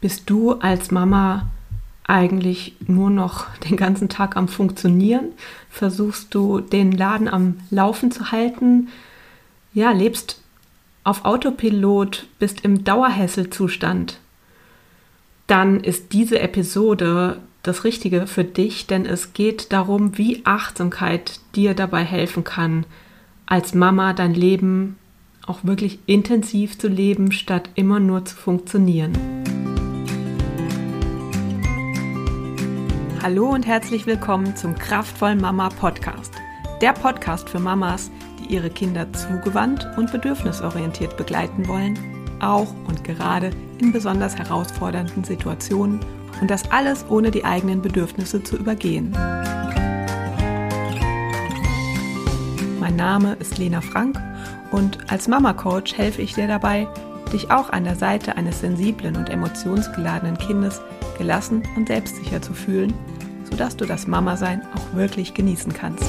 Bist du als Mama eigentlich nur noch den ganzen Tag am Funktionieren? Versuchst du den Laden am Laufen zu halten? Ja, lebst auf Autopilot, bist im Dauerhässelzustand? Dann ist diese Episode das Richtige für dich, denn es geht darum, wie Achtsamkeit dir dabei helfen kann, als Mama dein Leben auch wirklich intensiv zu leben, statt immer nur zu funktionieren. Hallo und herzlich willkommen zum Kraftvollen Mama Podcast. Der Podcast für Mamas, die ihre Kinder zugewandt und bedürfnisorientiert begleiten wollen, auch und gerade in besonders herausfordernden Situationen und das alles ohne die eigenen Bedürfnisse zu übergehen. Mein Name ist Lena Frank und als Mama Coach helfe ich dir dabei, dich auch an der Seite eines sensiblen und emotionsgeladenen Kindes gelassen und selbstsicher zu fühlen, sodass du das Mama-Sein auch wirklich genießen kannst.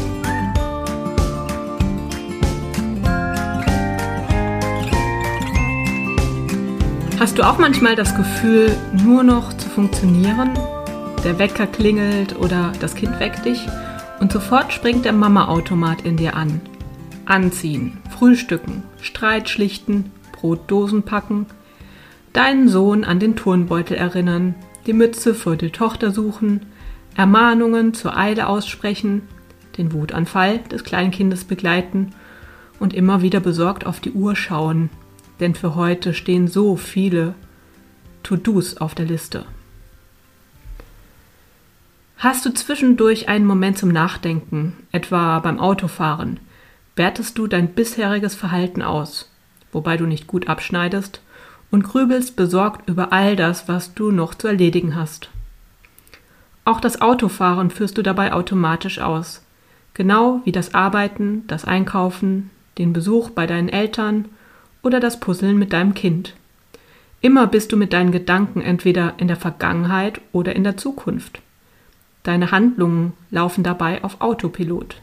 Hast du auch manchmal das Gefühl, nur noch zu funktionieren? Der Wecker klingelt oder das Kind weckt dich und sofort springt der Mama-Automat in dir an. Anziehen, frühstücken, Streit schlichten, Brotdosen packen, deinen Sohn an den Turnbeutel erinnern, die Mütze für die Tochter suchen, Ermahnungen zur Eile aussprechen, den Wutanfall des Kleinkindes begleiten und immer wieder besorgt auf die Uhr schauen, denn für heute stehen so viele To-Dos auf der Liste. Hast du zwischendurch einen Moment zum Nachdenken, etwa beim Autofahren, wertest du dein bisheriges Verhalten aus, wobei du nicht gut abschneidest, und grübelst besorgt über all das, was du noch zu erledigen hast. Auch das Autofahren führst du dabei automatisch aus, genau wie das Arbeiten, das Einkaufen, den Besuch bei deinen Eltern oder das Puzzeln mit deinem Kind. Immer bist du mit deinen Gedanken entweder in der Vergangenheit oder in der Zukunft. Deine Handlungen laufen dabei auf Autopilot.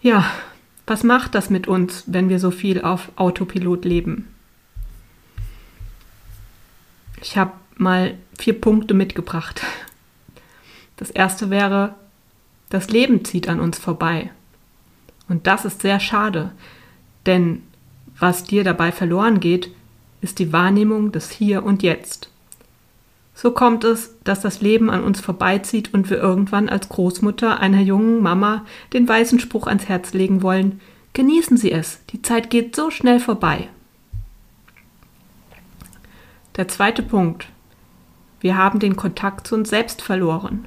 Ja, was macht das mit uns, wenn wir so viel auf Autopilot leben? Ich habe mal vier Punkte mitgebracht. Das erste wäre, das Leben zieht an uns vorbei. Und das ist sehr schade, denn was dir dabei verloren geht, ist die Wahrnehmung des Hier und Jetzt. So kommt es, dass das Leben an uns vorbeizieht und wir irgendwann als Großmutter einer jungen Mama den weißen Spruch ans Herz legen wollen, genießen Sie es, die Zeit geht so schnell vorbei. Der zweite Punkt. Wir haben den Kontakt zu uns selbst verloren.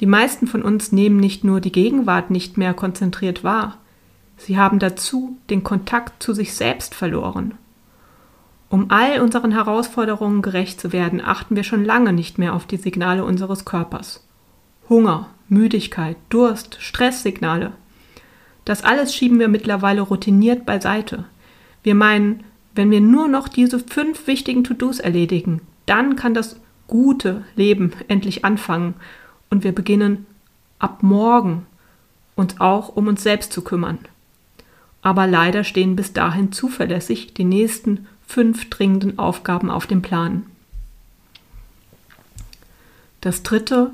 Die meisten von uns nehmen nicht nur die Gegenwart nicht mehr konzentriert wahr, sie haben dazu den Kontakt zu sich selbst verloren. Um all unseren Herausforderungen gerecht zu werden, achten wir schon lange nicht mehr auf die Signale unseres Körpers. Hunger, Müdigkeit, Durst, Stresssignale. Das alles schieben wir mittlerweile routiniert beiseite. Wir meinen, wenn wir nur noch diese fünf wichtigen To-Dos erledigen, dann kann das gute Leben endlich anfangen und wir beginnen ab morgen uns auch um uns selbst zu kümmern. Aber leider stehen bis dahin zuverlässig die nächsten fünf dringenden Aufgaben auf dem Plan. Das dritte,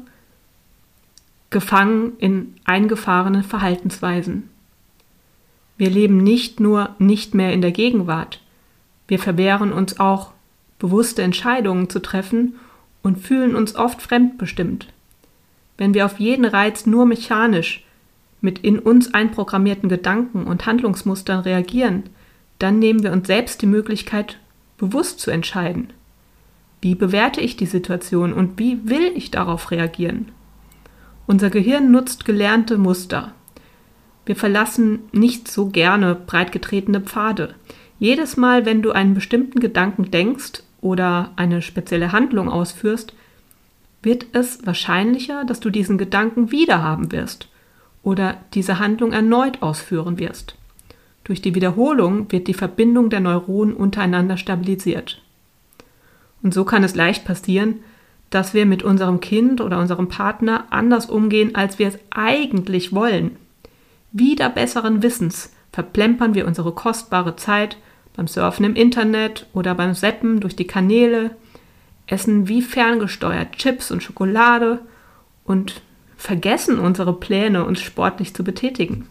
gefangen in eingefahrenen Verhaltensweisen. Wir leben nicht nur nicht mehr in der Gegenwart, wir verwehren uns auch, bewusste Entscheidungen zu treffen und fühlen uns oft fremdbestimmt. Wenn wir auf jeden Reiz nur mechanisch mit in uns einprogrammierten Gedanken und Handlungsmustern reagieren, dann nehmen wir uns selbst die Möglichkeit, bewusst zu entscheiden. Wie bewerte ich die Situation und wie will ich darauf reagieren? Unser Gehirn nutzt gelernte Muster. Wir verlassen nicht so gerne breitgetretene Pfade. Jedes Mal, wenn du einen bestimmten Gedanken denkst oder eine spezielle Handlung ausführst, wird es wahrscheinlicher, dass du diesen Gedanken wieder haben wirst oder diese Handlung erneut ausführen wirst. Durch die Wiederholung wird die Verbindung der Neuronen untereinander stabilisiert. Und so kann es leicht passieren, dass wir mit unserem Kind oder unserem Partner anders umgehen, als wir es eigentlich wollen. Wieder besseren Wissens verplempern wir unsere kostbare Zeit beim Surfen im Internet oder beim Seppen durch die Kanäle, essen wie ferngesteuert Chips und Schokolade und vergessen unsere Pläne, uns sportlich zu betätigen.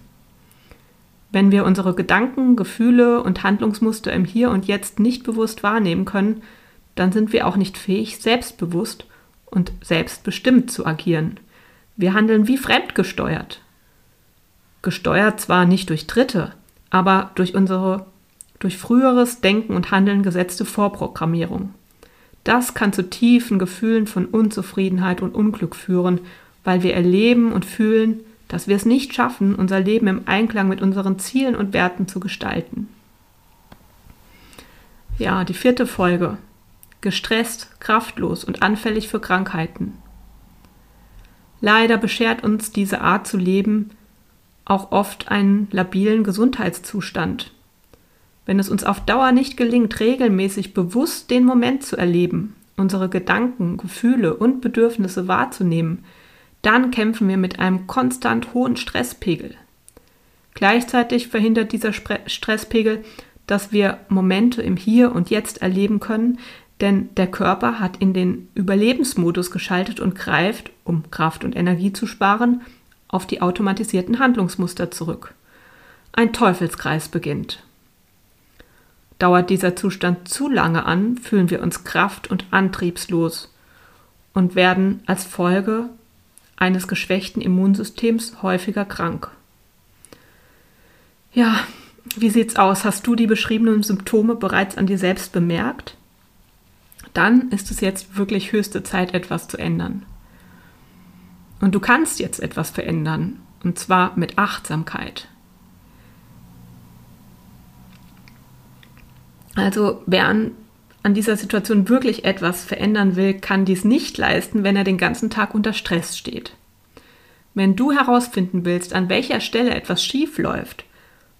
Wenn wir unsere Gedanken, Gefühle und Handlungsmuster im Hier und Jetzt nicht bewusst wahrnehmen können, dann sind wir auch nicht fähig, selbstbewusst und selbstbestimmt zu agieren. Wir handeln wie fremdgesteuert. Gesteuert zwar nicht durch Dritte, aber durch unsere durch früheres Denken und Handeln gesetzte Vorprogrammierung. Das kann zu tiefen Gefühlen von Unzufriedenheit und Unglück führen, weil wir erleben und fühlen, dass wir es nicht schaffen, unser Leben im Einklang mit unseren Zielen und Werten zu gestalten. Ja, die vierte Folge. Gestresst, kraftlos und anfällig für Krankheiten. Leider beschert uns diese Art zu leben auch oft einen labilen Gesundheitszustand. Wenn es uns auf Dauer nicht gelingt, regelmäßig bewusst den Moment zu erleben, unsere Gedanken, Gefühle und Bedürfnisse wahrzunehmen, dann kämpfen wir mit einem konstant hohen Stresspegel. Gleichzeitig verhindert dieser Stresspegel, dass wir Momente im Hier und Jetzt erleben können, denn der Körper hat in den Überlebensmodus geschaltet und greift, um Kraft und Energie zu sparen, auf die automatisierten Handlungsmuster zurück. Ein Teufelskreis beginnt. Dauert dieser Zustand zu lange an, fühlen wir uns kraft- und antriebslos und werden als Folge eines geschwächten Immunsystems häufiger krank. Ja, wie sieht's aus? Hast du die beschriebenen Symptome bereits an dir selbst bemerkt? Dann ist es jetzt wirklich höchste Zeit, etwas zu ändern. Und du kannst jetzt etwas verändern, und zwar mit Achtsamkeit. Also wer an, an dieser Situation wirklich etwas verändern will, kann dies nicht leisten, wenn er den ganzen Tag unter Stress steht. Wenn du herausfinden willst, an welcher Stelle etwas schief läuft,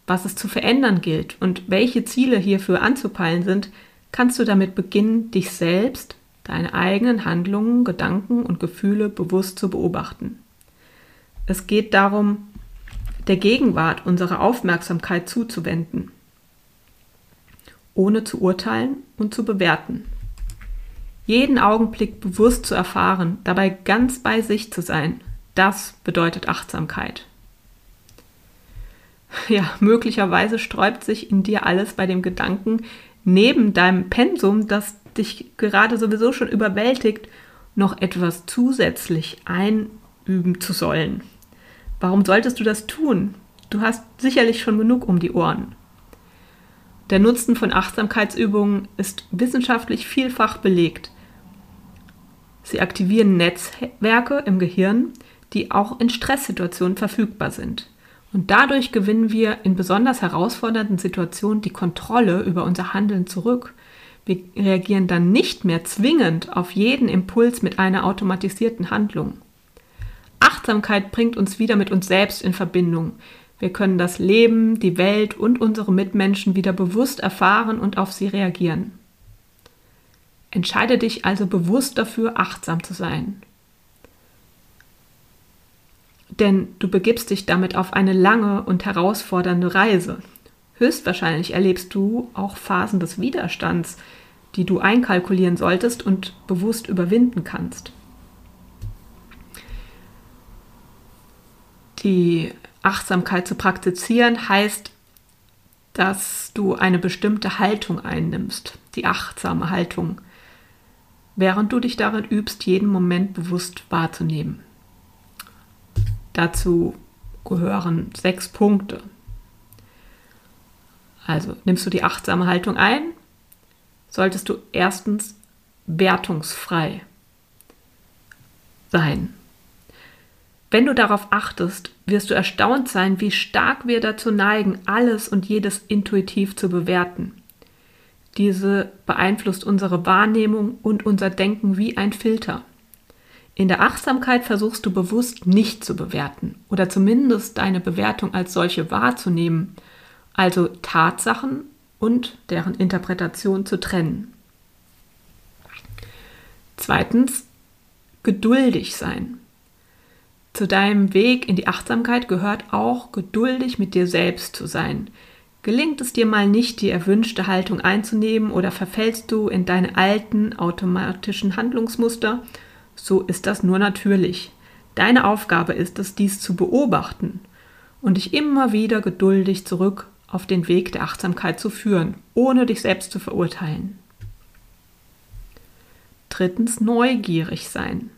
was es zu verändern gilt und welche Ziele hierfür anzupeilen sind, kannst du damit beginnen, dich selbst, deine eigenen Handlungen, Gedanken und Gefühle bewusst zu beobachten. Es geht darum, der Gegenwart unsere Aufmerksamkeit zuzuwenden ohne zu urteilen und zu bewerten. Jeden Augenblick bewusst zu erfahren, dabei ganz bei sich zu sein, das bedeutet Achtsamkeit. Ja, möglicherweise sträubt sich in dir alles bei dem Gedanken, neben deinem Pensum, das dich gerade sowieso schon überwältigt, noch etwas zusätzlich einüben zu sollen. Warum solltest du das tun? Du hast sicherlich schon genug um die Ohren. Der Nutzen von Achtsamkeitsübungen ist wissenschaftlich vielfach belegt. Sie aktivieren Netzwerke im Gehirn, die auch in Stresssituationen verfügbar sind. Und dadurch gewinnen wir in besonders herausfordernden Situationen die Kontrolle über unser Handeln zurück. Wir reagieren dann nicht mehr zwingend auf jeden Impuls mit einer automatisierten Handlung. Achtsamkeit bringt uns wieder mit uns selbst in Verbindung. Wir können das Leben, die Welt und unsere Mitmenschen wieder bewusst erfahren und auf sie reagieren. Entscheide dich also bewusst dafür, achtsam zu sein. Denn du begibst dich damit auf eine lange und herausfordernde Reise. Höchstwahrscheinlich erlebst du auch Phasen des Widerstands, die du einkalkulieren solltest und bewusst überwinden kannst. Die Achtsamkeit zu praktizieren heißt, dass du eine bestimmte Haltung einnimmst, die achtsame Haltung, während du dich darin übst, jeden Moment bewusst wahrzunehmen. Dazu gehören sechs Punkte. Also nimmst du die achtsame Haltung ein, solltest du erstens wertungsfrei sein. Wenn du darauf achtest, wirst du erstaunt sein, wie stark wir dazu neigen, alles und jedes intuitiv zu bewerten. Diese beeinflusst unsere Wahrnehmung und unser Denken wie ein Filter. In der Achtsamkeit versuchst du bewusst nicht zu bewerten oder zumindest deine Bewertung als solche wahrzunehmen, also Tatsachen und deren Interpretation zu trennen. Zweitens, geduldig sein. Zu deinem Weg in die Achtsamkeit gehört auch, geduldig mit dir selbst zu sein. Gelingt es dir mal nicht, die erwünschte Haltung einzunehmen oder verfällst du in deine alten automatischen Handlungsmuster, so ist das nur natürlich. Deine Aufgabe ist es, dies zu beobachten und dich immer wieder geduldig zurück auf den Weg der Achtsamkeit zu führen, ohne dich selbst zu verurteilen. Drittens, neugierig sein.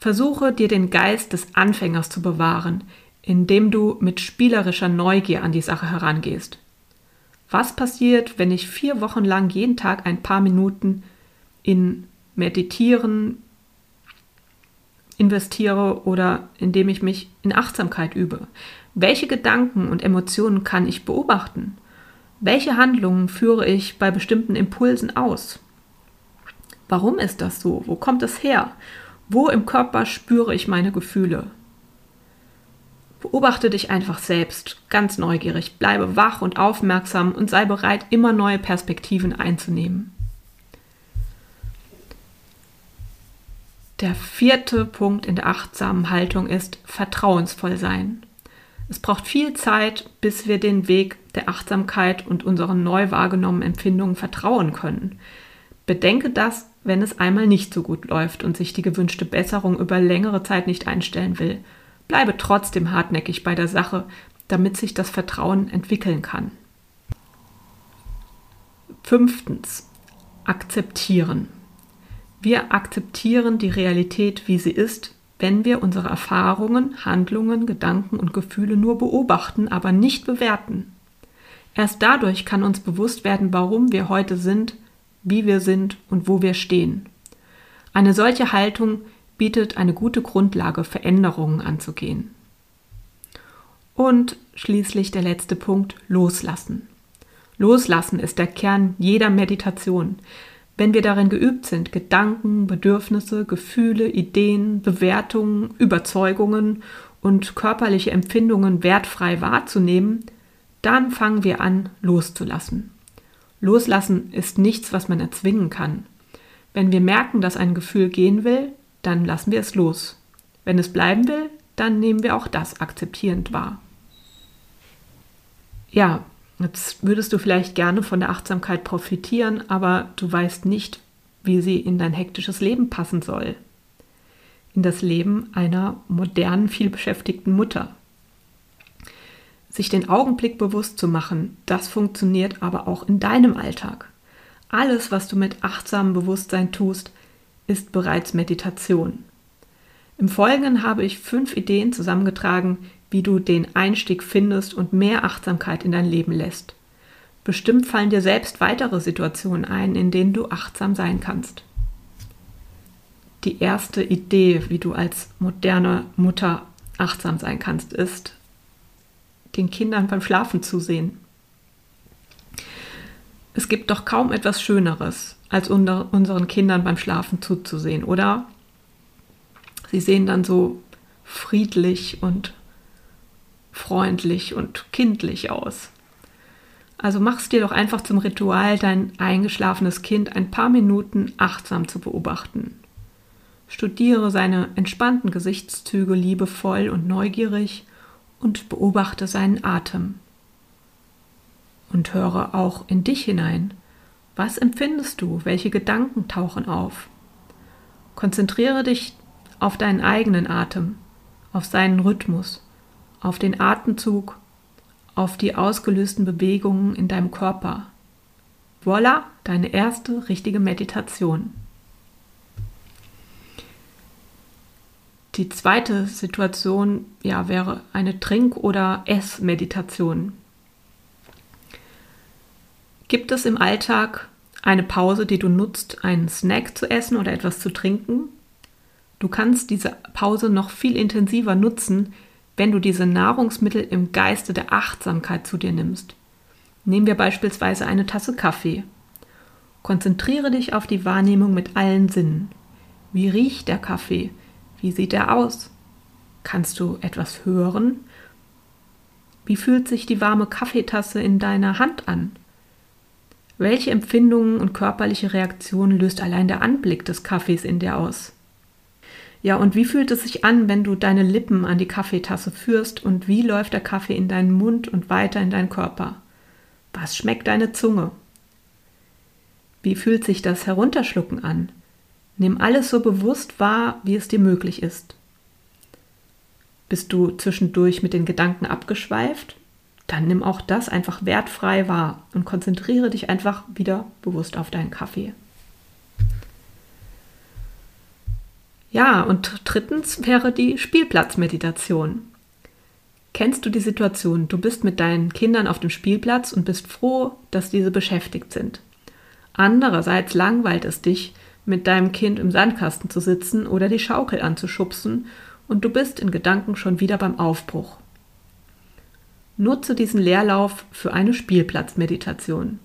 Versuche dir den Geist des Anfängers zu bewahren, indem du mit spielerischer Neugier an die Sache herangehst. Was passiert, wenn ich vier Wochen lang jeden Tag ein paar Minuten in Meditieren investiere oder indem ich mich in Achtsamkeit übe? Welche Gedanken und Emotionen kann ich beobachten? Welche Handlungen führe ich bei bestimmten Impulsen aus? Warum ist das so? Wo kommt es her? Wo im Körper spüre ich meine Gefühle? Beobachte dich einfach selbst, ganz neugierig, bleibe wach und aufmerksam und sei bereit, immer neue Perspektiven einzunehmen. Der vierte Punkt in der achtsamen Haltung ist vertrauensvoll sein. Es braucht viel Zeit, bis wir den Weg der Achtsamkeit und unseren neu wahrgenommenen Empfindungen vertrauen können. Bedenke das, wenn es einmal nicht so gut läuft und sich die gewünschte Besserung über längere Zeit nicht einstellen will Bleibe trotzdem hartnäckig bei der Sache, damit sich das Vertrauen entwickeln kann. Fünftens. Akzeptieren. Wir akzeptieren die Realität, wie sie ist, wenn wir unsere Erfahrungen, Handlungen, Gedanken und Gefühle nur beobachten, aber nicht bewerten. Erst dadurch kann uns bewusst werden, warum wir heute sind, wie wir sind und wo wir stehen. Eine solche Haltung bietet eine gute Grundlage, Veränderungen anzugehen. Und schließlich der letzte Punkt, loslassen. Loslassen ist der Kern jeder Meditation. Wenn wir darin geübt sind, Gedanken, Bedürfnisse, Gefühle, Ideen, Bewertungen, Überzeugungen und körperliche Empfindungen wertfrei wahrzunehmen, dann fangen wir an, loszulassen. Loslassen ist nichts, was man erzwingen kann. Wenn wir merken, dass ein Gefühl gehen will, dann lassen wir es los. Wenn es bleiben will, dann nehmen wir auch das akzeptierend wahr. Ja, jetzt würdest du vielleicht gerne von der Achtsamkeit profitieren, aber du weißt nicht, wie sie in dein hektisches Leben passen soll. In das Leben einer modernen, vielbeschäftigten Mutter. Sich den Augenblick bewusst zu machen, das funktioniert aber auch in deinem Alltag. Alles, was du mit achtsamem Bewusstsein tust, ist bereits Meditation. Im Folgenden habe ich fünf Ideen zusammengetragen, wie du den Einstieg findest und mehr Achtsamkeit in dein Leben lässt. Bestimmt fallen dir selbst weitere Situationen ein, in denen du achtsam sein kannst. Die erste Idee, wie du als moderne Mutter achtsam sein kannst, ist, den Kindern beim Schlafen zusehen. Es gibt doch kaum etwas Schöneres, als unseren Kindern beim Schlafen zuzusehen, oder? Sie sehen dann so friedlich und freundlich und kindlich aus. Also mach es dir doch einfach zum Ritual, dein eingeschlafenes Kind ein paar Minuten achtsam zu beobachten. Studiere seine entspannten Gesichtszüge liebevoll und neugierig und beobachte seinen Atem. Und höre auch in dich hinein. Was empfindest du? Welche Gedanken tauchen auf? Konzentriere dich auf deinen eigenen Atem, auf seinen Rhythmus, auf den Atemzug, auf die ausgelösten Bewegungen in deinem Körper. Voila, deine erste richtige Meditation. Die zweite Situation ja, wäre eine Trink- oder Ess-Meditation. Gibt es im Alltag eine Pause, die du nutzt, einen Snack zu essen oder etwas zu trinken? Du kannst diese Pause noch viel intensiver nutzen, wenn du diese Nahrungsmittel im Geiste der Achtsamkeit zu dir nimmst. Nehmen wir beispielsweise eine Tasse Kaffee. Konzentriere dich auf die Wahrnehmung mit allen Sinnen. Wie riecht der Kaffee? Wie sieht er aus? Kannst du etwas hören? Wie fühlt sich die warme Kaffeetasse in deiner Hand an? Welche Empfindungen und körperliche Reaktionen löst allein der Anblick des Kaffees in dir aus? Ja, und wie fühlt es sich an, wenn du deine Lippen an die Kaffeetasse führst und wie läuft der Kaffee in deinen Mund und weiter in deinen Körper? Was schmeckt deine Zunge? Wie fühlt sich das Herunterschlucken an? Nimm alles so bewusst wahr, wie es dir möglich ist. Bist du zwischendurch mit den Gedanken abgeschweift? Dann nimm auch das einfach wertfrei wahr und konzentriere dich einfach wieder bewusst auf deinen Kaffee. Ja, und drittens wäre die Spielplatzmeditation. Kennst du die Situation, du bist mit deinen Kindern auf dem Spielplatz und bist froh, dass diese beschäftigt sind. Andererseits langweilt es dich, mit deinem Kind im Sandkasten zu sitzen oder die Schaukel anzuschubsen und du bist in Gedanken schon wieder beim Aufbruch. Nutze diesen Leerlauf für eine Spielplatzmeditation.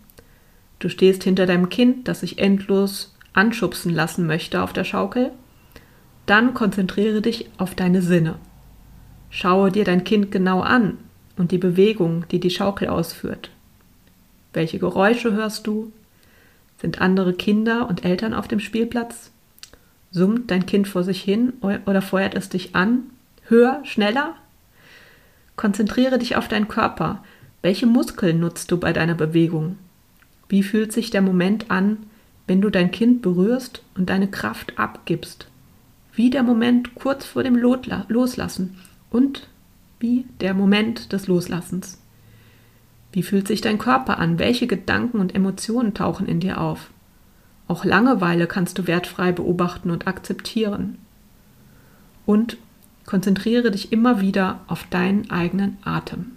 Du stehst hinter deinem Kind, das sich endlos anschubsen lassen möchte auf der Schaukel. Dann konzentriere dich auf deine Sinne. Schaue dir dein Kind genau an und die Bewegung, die die Schaukel ausführt. Welche Geräusche hörst du? Sind andere Kinder und Eltern auf dem Spielplatz? Summt dein Kind vor sich hin oder feuert es dich an? Höher, schneller? Konzentriere dich auf deinen Körper. Welche Muskeln nutzt du bei deiner Bewegung? Wie fühlt sich der Moment an, wenn du dein Kind berührst und deine Kraft abgibst? Wie der Moment kurz vor dem Loslassen und wie der Moment des Loslassens. Wie fühlt sich dein Körper an? Welche Gedanken und Emotionen tauchen in dir auf? Auch Langeweile kannst du wertfrei beobachten und akzeptieren. Und konzentriere dich immer wieder auf deinen eigenen Atem.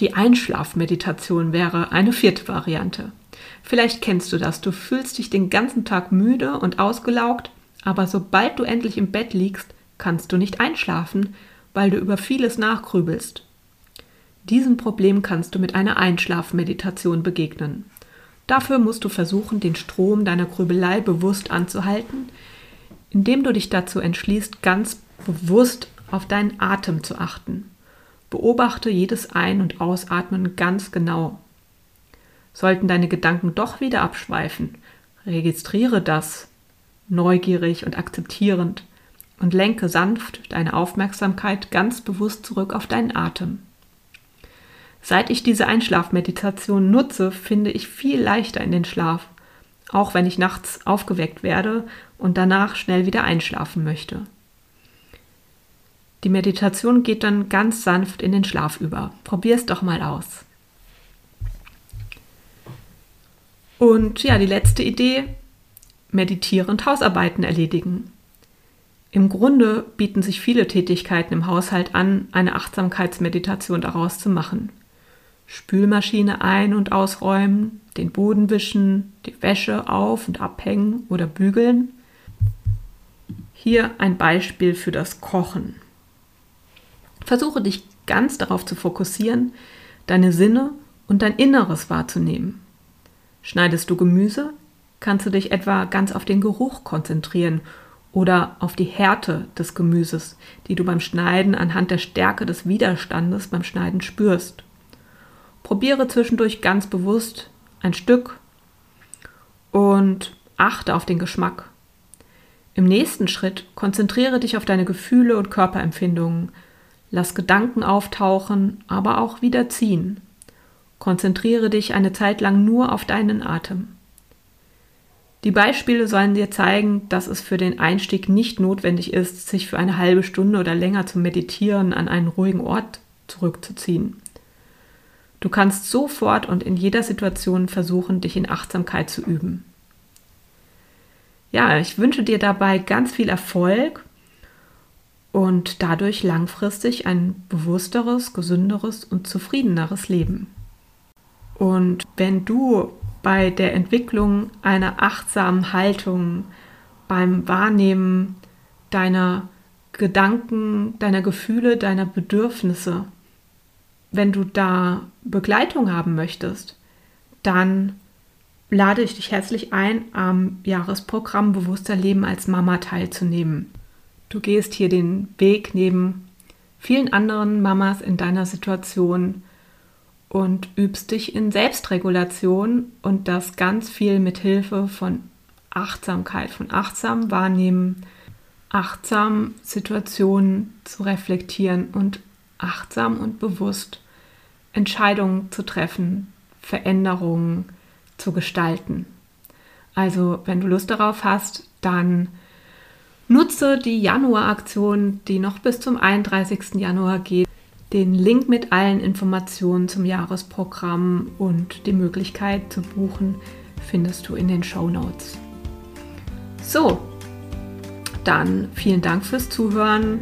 Die Einschlafmeditation wäre eine vierte Variante. Vielleicht kennst du das. Du fühlst dich den ganzen Tag müde und ausgelaugt, aber sobald du endlich im Bett liegst, kannst du nicht einschlafen, weil du über vieles nachgrübelst. Diesem Problem kannst du mit einer Einschlafmeditation begegnen. Dafür musst du versuchen, den Strom deiner Grübelei bewusst anzuhalten, indem du dich dazu entschließt, ganz bewusst auf deinen Atem zu achten. Beobachte jedes Ein- und Ausatmen ganz genau. Sollten deine Gedanken doch wieder abschweifen, registriere das, neugierig und akzeptierend, und lenke sanft deine Aufmerksamkeit ganz bewusst zurück auf deinen Atem. Seit ich diese Einschlafmeditation nutze, finde ich viel leichter in den Schlaf, auch wenn ich nachts aufgeweckt werde und danach schnell wieder einschlafen möchte. Die Meditation geht dann ganz sanft in den Schlaf über. Probier es doch mal aus. Und ja, die letzte Idee, meditierend Hausarbeiten erledigen. Im Grunde bieten sich viele Tätigkeiten im Haushalt an, eine Achtsamkeitsmeditation daraus zu machen. Spülmaschine ein- und ausräumen, den Boden wischen, die Wäsche auf- und abhängen oder bügeln. Hier ein Beispiel für das Kochen. Versuche dich ganz darauf zu fokussieren, deine Sinne und dein Inneres wahrzunehmen. Schneidest du Gemüse, kannst du dich etwa ganz auf den Geruch konzentrieren oder auf die Härte des Gemüses, die du beim Schneiden anhand der Stärke des Widerstandes beim Schneiden spürst. Probiere zwischendurch ganz bewusst ein Stück und achte auf den Geschmack. Im nächsten Schritt konzentriere dich auf deine Gefühle und Körperempfindungen. Lass Gedanken auftauchen, aber auch wieder ziehen. Konzentriere dich eine Zeit lang nur auf deinen Atem. Die Beispiele sollen dir zeigen, dass es für den Einstieg nicht notwendig ist, sich für eine halbe Stunde oder länger zum Meditieren an einen ruhigen Ort zurückzuziehen. Du kannst sofort und in jeder Situation versuchen, dich in Achtsamkeit zu üben. Ja, ich wünsche dir dabei ganz viel Erfolg und dadurch langfristig ein bewussteres, gesünderes und zufriedeneres Leben. Und wenn du bei der Entwicklung einer achtsamen Haltung, beim Wahrnehmen deiner Gedanken, deiner Gefühle, deiner Bedürfnisse, wenn du da Begleitung haben möchtest, dann lade ich dich herzlich ein, am Jahresprogramm Bewusster Leben als Mama teilzunehmen. Du gehst hier den Weg neben vielen anderen Mamas in deiner Situation und übst dich in Selbstregulation und das ganz viel mit Hilfe von Achtsamkeit, von achtsam wahrnehmen, achtsam Situationen zu reflektieren und achtsam und bewusst Entscheidungen zu treffen, Veränderungen zu gestalten. Also, wenn du Lust darauf hast, dann nutze die Januaraktion, die noch bis zum 31. Januar geht. Den Link mit allen Informationen zum Jahresprogramm und die Möglichkeit zu buchen findest du in den Show Notes. So, dann vielen Dank fürs Zuhören.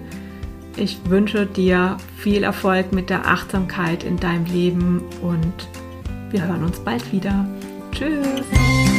Ich wünsche dir viel Erfolg mit der Achtsamkeit in deinem Leben und wir hören uns bald wieder. Tschüss!